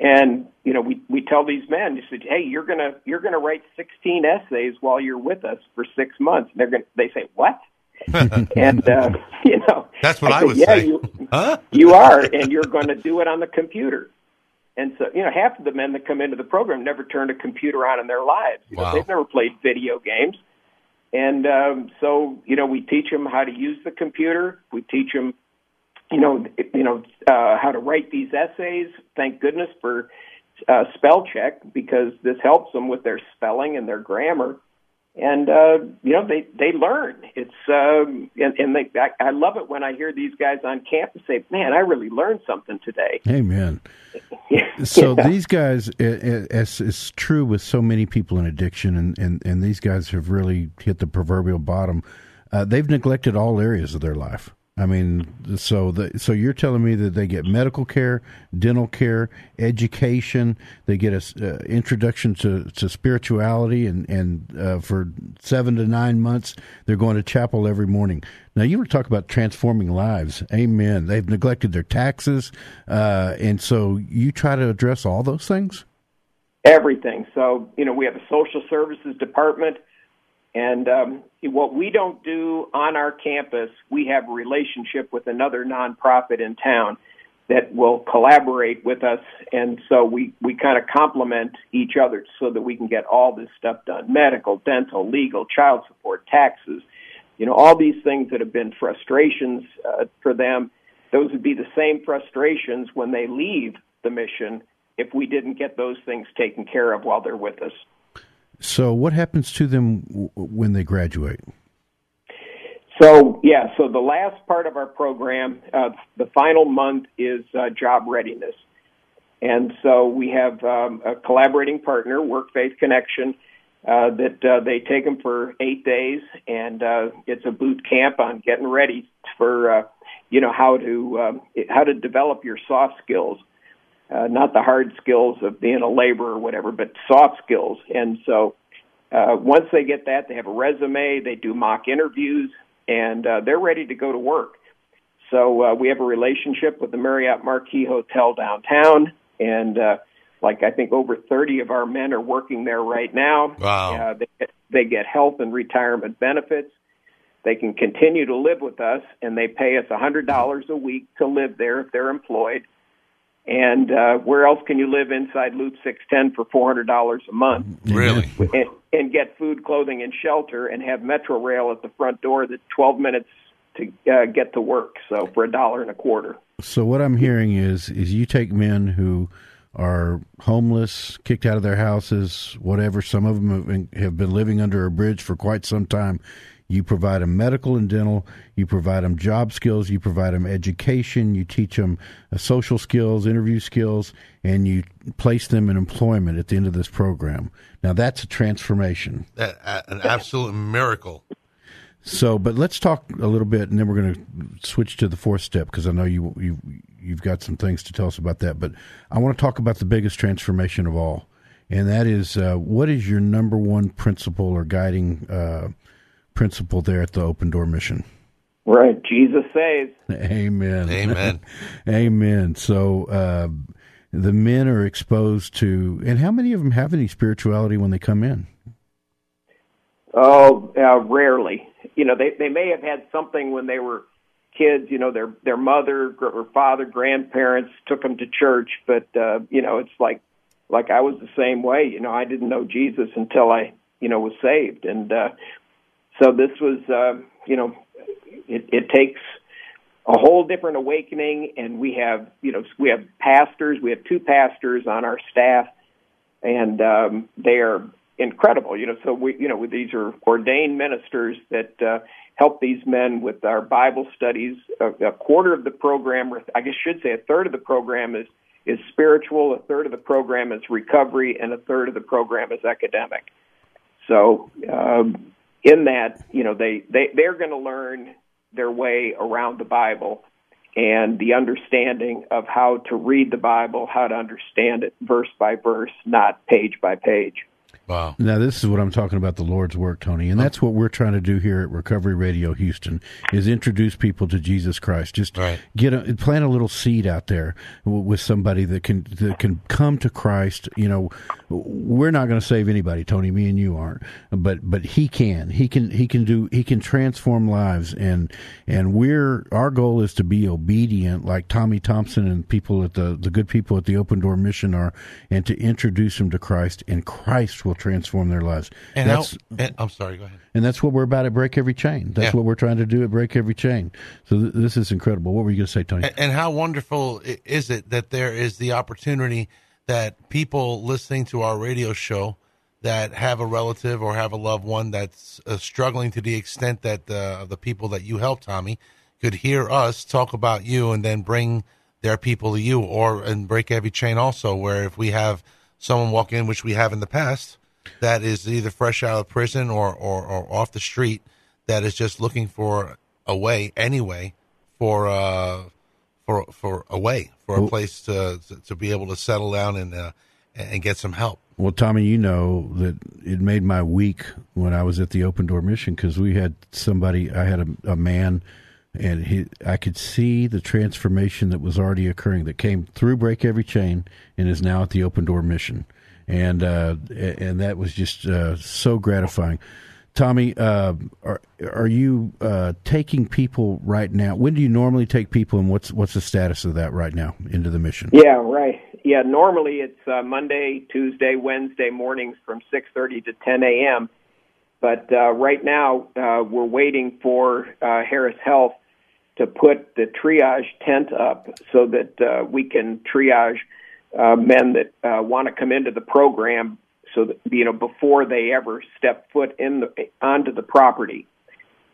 And you know, we we tell these men, you said, "Hey, you're gonna you're gonna write 16 essays while you're with us for six months." And they're gonna they say, "What?" and uh, you know, That's what I said, would yeah, say. You, Huh? you are, and you're going to do it on the computer. And so, you know, half of the men that come into the program never turned a computer on in their lives. You know, Wow. They've never played video games. And um, so, you know, we teach them how to use the computer. We teach them, you know, you know, uh, how to write these essays. Thank goodness for uh, spell check because this helps them with their spelling and their grammar. And uh, you know, they they learn. It's um, and, and they I, I love it when I hear these guys on campus say, "Man, I really learned something today." Amen. So Yeah. these guys, as is true with so many people in addiction, and, and, and these guys have really hit the proverbial bottom. Uh, they've neglected all areas of their life. I mean, so the, so you're telling me that they get medical care, dental care, education. They get a uh, introduction to, to spirituality, and and uh, for seven to nine months, they're going to chapel every morning. Now you were talking about transforming lives. Amen. They've neglected their taxes, uh, and so you try to address all those things. Everything. So you know, we have a social services department and um, what we don't do on our campus, we have a relationship with another nonprofit in town that will collaborate with us, and so we we kind of complement each other so that we can get all this stuff done: medical, dental, legal, child support, taxes. You know, all these things that have been frustrations uh, for them. Those would be the same frustrations when they leave the mission if we didn't get those things taken care of while they're with us. So, what happens to them w- when they graduate? So, yeah, so the last part of our program, uh, the final month is uh, job readiness. And so we have um, a collaborating partner, Work Faith Connection, uh, that uh, they take them for eight days, and uh, it's a boot camp on getting ready for, uh, you know, how to um, how to develop your soft skills uh, not the hard skills of being a laborer or whatever, but soft skills. And so uh, once they get that, they have a resume, they do mock interviews, and uh, they're ready to go to work. So uh, we have a relationship with the Marriott Marquis Hotel downtown, and uh, like I think over 30 of our men are working there right now. Wow. Uh, they, get, they get health and retirement benefits. They can continue to live with us, and they pay us $100 a week to live there if they're employed. And uh, where else can you live inside Loop 610 for $400 a month? Really? And, and get food, clothing, and shelter, and have Metro Rail at the front door that's 12 minutes to uh, get to work. So for a dollar and a quarter. So what I'm hearing is is you take men who are homeless, kicked out of their houses, whatever. Some of them have been, have been living under a bridge for quite some time. You provide them medical and dental. You provide them job skills. You provide them education. You teach them uh, social skills, interview skills, and you place them in employment at the end of this program. Now that's a transformation. An absolute miracle. So, but let's talk a little bit, and then we're going to switch to the fourth step because I know you you you've got some things to tell us about that. But I want to talk about the biggest transformation of all, and that is uh, what is your number one principle or guiding uh, principle there at the Open Door Mission? Right. Jesus saves. Amen. Amen. Amen. So uh, the men are exposed to, and how many of them have any spirituality when they come in? Oh, uh, rarely. You know, they they may have had something when they were kids. You know, their their mother or father, grandparents took them to church, but uh, you know, it's like like I was the same way. You know, I didn't know Jesus until I you know was saved, and uh, so this was uh, you know, it, it takes a whole different awakening, and we have you know we have pastors, we have two pastors on our staff, and um, they are incredible. You know, so we, you know, these are ordained ministers that uh, help these men with our Bible studies. A, a quarter of the program, or I guess should say a third of the program is is spiritual, a third of the program is recovery, and a third of the program is academic. So, um, in that, you know, they they they're going to learn their way around the Bible and the understanding of how to read the Bible, how to understand it verse by verse, not page by page. Wow. Now this is what I'm talking about the Lord's work, Tony, and oh. that's what we're trying to do here at Recovery Radio Houston is introduce people to Jesus Christ. Just right. get a, plant a little seed out there with somebody that can that can come to Christ. You know, we're not going to save anybody, Tony. Me and you aren't, but but He can. He can. He can do. He can transform lives, and and we're our goal is to be obedient, like Tommy Thompson and people at the the good people at the Open Door Mission are, and to introduce them to Christ, and Christ will transform their lives. And, how, and I'm sorry, go ahead. And that's what we're about at Break Every Chain. That's Yeah. what we're trying to do at Break Every Chain. So th- this is incredible. What were you going to say, Tony? And, and how wonderful is it that there is the opportunity that people listening to our radio show that have a relative or have a loved one that's uh, struggling to the extent that the the people that you help, Tommy, could hear us talk about you and then bring their people to you, or and break every chain also. Where if we have someone walk in, which we have in the past, that is either fresh out of prison or or, or off the street, that is just looking for a way anyway for uh, for for a way for a place to to be able to settle down and uh, and get some help. Well, Tommy, you know that it made my week when I was at the Open Door Mission because we had somebody. I had a, a man, and he, I could see the transformation that was already occurring that came through Break Every Chain and is now at the Open Door Mission, and uh, and that was just uh, so gratifying. Tommy, uh, are are you uh, taking people right now? When do you normally take people, and what's what's the status of that right now into the mission? Yeah, right. Yeah, normally it's uh, Monday, Tuesday, Wednesday mornings from six thirty to ten a.m. But uh, right now we're waiting for Harris Health to put the triage tent up so that we can triage uh, men that uh, want to come into the program so that you know before they ever step foot in the onto the property.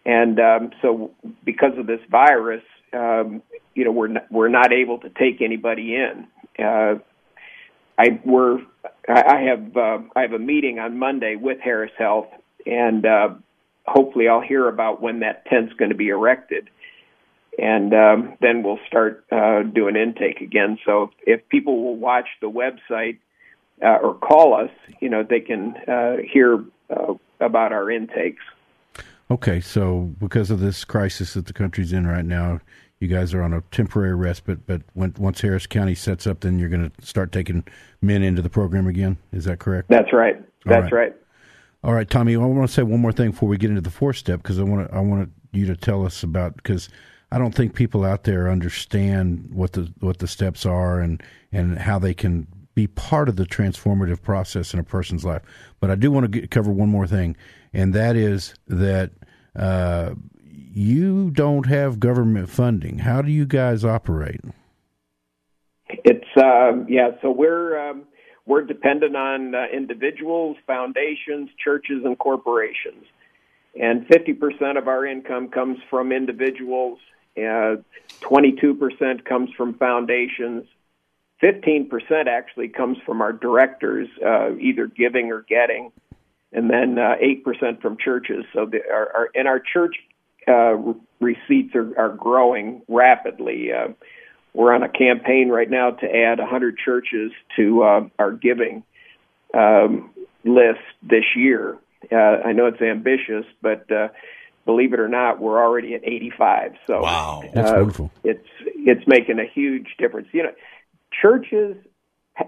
And um, so, because of this virus, um, you know, we're not, we're not able to take anybody in. Uh, I we're I have uh, I have a meeting on Monday with Harris Health, and uh, hopefully I'll hear about when that tent's going to be erected, and um, then we'll start uh, doing intake again. So if people will watch the website uh, or call us, you know, they can uh, hear uh, about our intakes. Okay, so because of this crisis that the country's in right now, you guys are on a temporary respite. But when, once Harris County sets up, then you're going to start taking men into the program again. Is that correct? That's right. That's right. right. All right, Tommy. I want to say one more thing before we get into the fourth step because I want to, I want you to tell us about because I don't think people out there understand what the what the steps are and and how they can be part of the transformative process in a person's life. But I do want to get, cover one more thing, and that is that uh, you don't have government funding. How do you guys operate? It's uh, yeah. So we're um, we're dependent on uh, individuals, foundations, churches, and corporations, and fifty percent of our income comes from individuals. Uh, twenty-two percent comes from foundations, 15% actually comes from our directors, uh, either giving or getting, and then uh, 8% from churches. So, the, our, our, and our church uh, receipts are, are growing rapidly. Uh, we're on a campaign right now to add 100 churches to uh, our giving um, list this year. Uh, I know it's ambitious, but uh, believe it or not, we're already at 85. So wow, that's uh, wonderful. It's it's making a huge difference. You know, churches,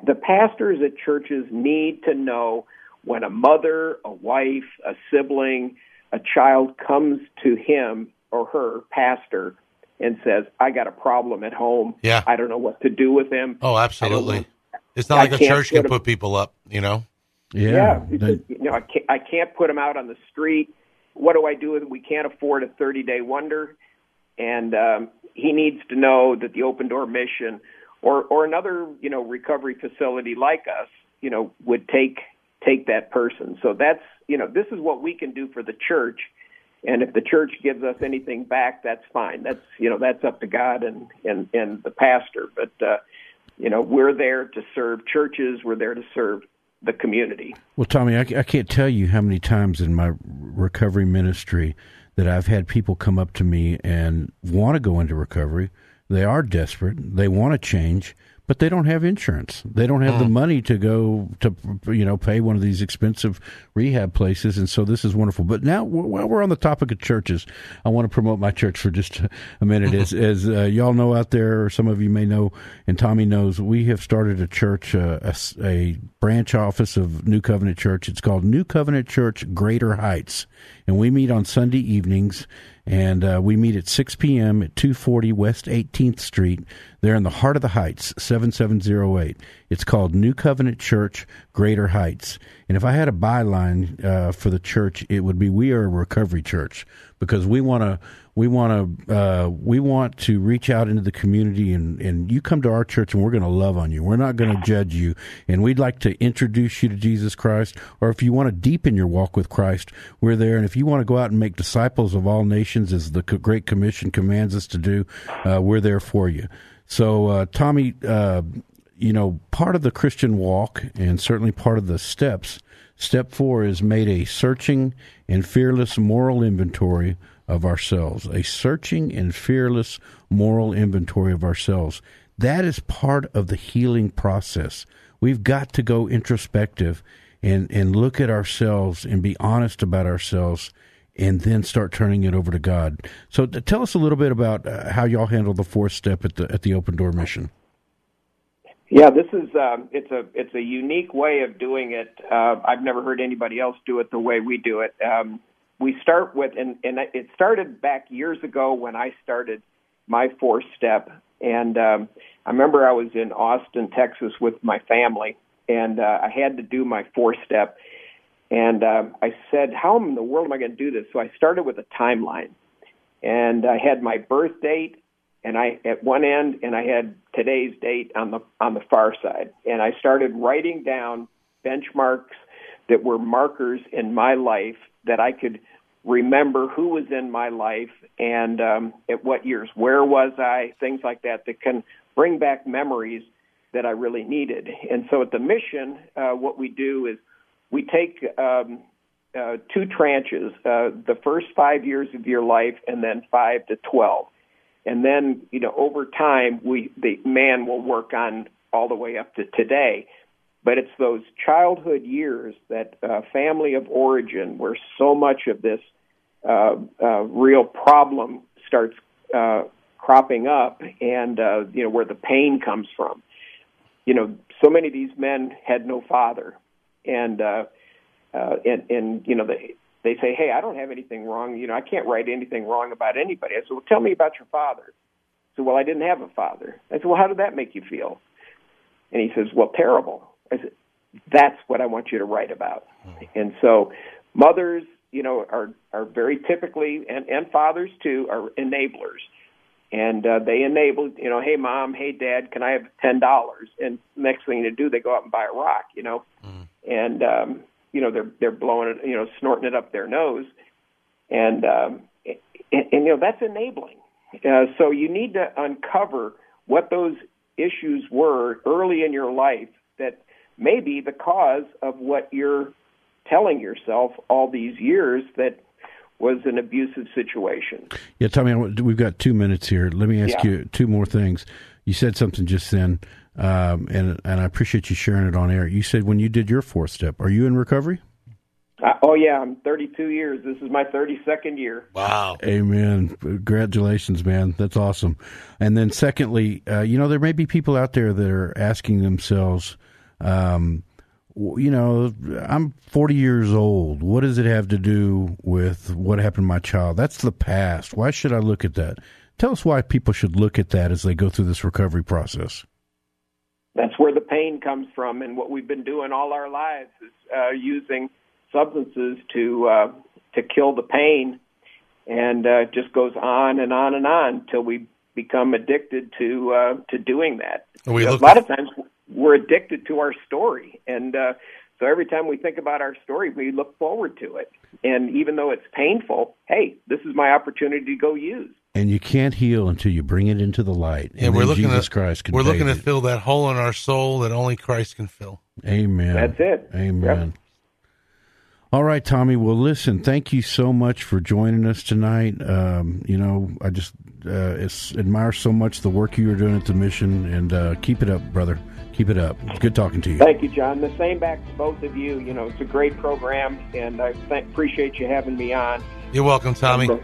the pastors at churches need to know when a mother, a wife, a sibling, a child comes to him or her pastor and says, "I got a problem at home. Yeah. I don't know what to do with him." Oh, absolutely. It's not I like a church can put 'em- put people up, you know. Yeah, yeah. they- you know, I can't, I can't put them out on the street. What do I do him? We can't afford a 30 day wonder. And um, he needs to know that the open door mission or, or another, you know, recovery facility like us, you know, would take take that person. So that's, you know, this is what we can do for the church. And if the church gives us anything back, that's fine. That's, you know, that's up to God and, and, and the pastor. But, uh, you know, we're there to serve churches. We're there to serve the community. Well, Tommy, I, I can't tell you how many times in my recovery ministry that I've had people come up to me and want to go into recovery. They are desperate. They want to change, but they don't have insurance. They don't have the money to go to you know pay one of these expensive rehab places, and so this is wonderful. But now, while we're on the topic of churches, I want to promote my church for just a minute. As as uh, y'all know out there, or some of you may know, and Tommy knows, we have started a church, uh, a, a branch office of New Covenant Church. It's called New Covenant Church Greater Heights, and we meet on Sunday evenings and uh, we meet at 6 p.m. at 240 West 18th Street. There in the heart of the Heights, 7708. It's called New Covenant Church, Greater Heights. And if I had a byline uh, for the church, it would be "We are a recovery church" because we want to we want to uh, we want to reach out into the community and and you come to our church and we're going to love on you. We're not going to judge you, and we'd like to introduce you to Jesus Christ. Or if you want to deepen your walk with Christ, we're there. And if you want to go out and make disciples of all nations, as the Great Commission commands us to do, uh, we're there for you. So, uh, Tommy, uh, you know, part of the Christian walk and certainly part of the steps. Step four is made a searching and fearless moral inventory of ourselves, a searching and fearless moral inventory of ourselves. That is part of the healing process. We've got to go introspective and, and look at ourselves and be honest about ourselves and then start turning it over to God. So tell us a little bit about uh, how y'all handle the fourth step at the at the Open Door mission. Yeah, this is um, it's a it's a unique way of doing it. Uh, I've never heard anybody else do it the way we do it. Um, we start with and, and it started back years ago when I started my four step, and um, I remember I was in Austin, Texas, with my family, and uh, I had to do my four step, and uh, I said, "How in the world am I going to do this?" So I started with a timeline, and I had my birth date and I at one end and I had today's date on the on the far side. And I started writing down benchmarks that were markers in my life that I could remember who was in my life and um, at what years. Where was I? Things like that that can bring back memories that I really needed. And so at the mission uh, what we do is we take um, uh, two tranches uh, the first five years of your life and then five to twelve. And then you know over time we the man will work on all the way up to today but it's those childhood years that uh, family of origin where so much of this uh, uh, real problem starts uh, cropping up and uh, you know where the pain comes from you know so many of these men had no father and uh, uh, and and you know they they say, "Hey, I don't have anything wrong. You know, I can't write anything wrong about anybody." I said, "Well, tell me about your father." I said, "Well, I didn't have a father." I said, "Well, how did that make you feel?" And he says, "Well, terrible." I said, "That's what I want you to write about." And so, mothers, you know, are are very typically, and and fathers too, are enablers and uh, they enable you know hey mom hey dad can i have ten dollars and next thing to do they go out and buy a rock you know mm. and um you know they're they're blowing it, you know, snorting it up their nose, and um, and, and you know that's enabling. Uh, so you need to uncover what those issues were early in your life that may be the cause of what you're telling yourself all these years that was an abusive situation. Yeah, Tommy, we've got two minutes here. Let me ask yeah. you two more things. You said something just then um, and and I appreciate you sharing it on air. You said when you did your fourth step, are you in recovery? Uh, oh yeah, I'm 32 years. This is my 32nd year. Wow. Amen. Congratulations, man. That's awesome. And then secondly, uh, you know, there may be people out there that are asking themselves, um, you know, I'm 40 years old. What does it have to do with what happened to my child? That's the past. Why should I look at that? Tell us why people should look at that as they go through this recovery process that's where the pain comes from. And what we've been doing all our lives is uh, using substances to uh, to kill the pain, and uh, it just goes on and on and on until we become addicted to uh, to doing that. We a lot of times we're addicted to our story, and uh, so every time we think about our story, we look forward to it. And even though it's painful, hey, this is my opportunity to go use and you can't heal until you bring it into the light. And, and we're looking Jesus at, Christ can we're looking it. to fill that hole in our soul that only Christ can fill. Amen. That's it. Amen. Yep. All right, Tommy. Well, listen. Thank you so much for joining us tonight. Um, you know, I just uh, admire so much the work you are doing at the mission, and uh, keep it up, brother. Keep it up. It's good talking to you. Thank you, John. The same back to both of you. You know, it's a great program, and I th- appreciate you having me on. You're welcome, Tommy. God,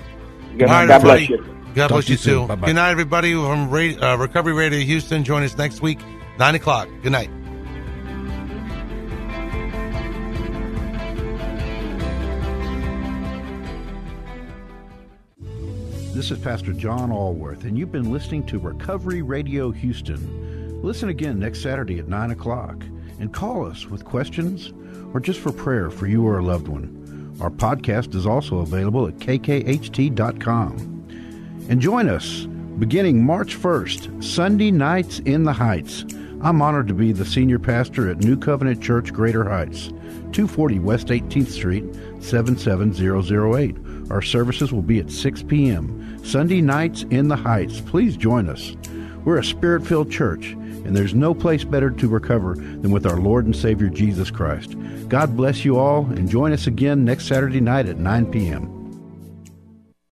God bless you. God bless you, too. Bye-bye. Good night, everybody from Radio, uh, Recovery Radio Houston. Join us next week, 9 o'clock. Good night. This is Pastor John Allworth, and you've been listening to Recovery Radio Houston. Listen again next Saturday at 9 o'clock and call us with questions or just for prayer for you or a loved one. Our podcast is also available at kkht.com. And join us beginning March 1st, Sunday nights in the Heights. I'm honored to be the senior pastor at New Covenant Church, Greater Heights, 240 West 18th Street, 77008. Our services will be at 6 p.m. Sunday nights in the Heights. Please join us. We're a spirit filled church, and there's no place better to recover than with our Lord and Savior Jesus Christ. God bless you all, and join us again next Saturday night at 9 p.m.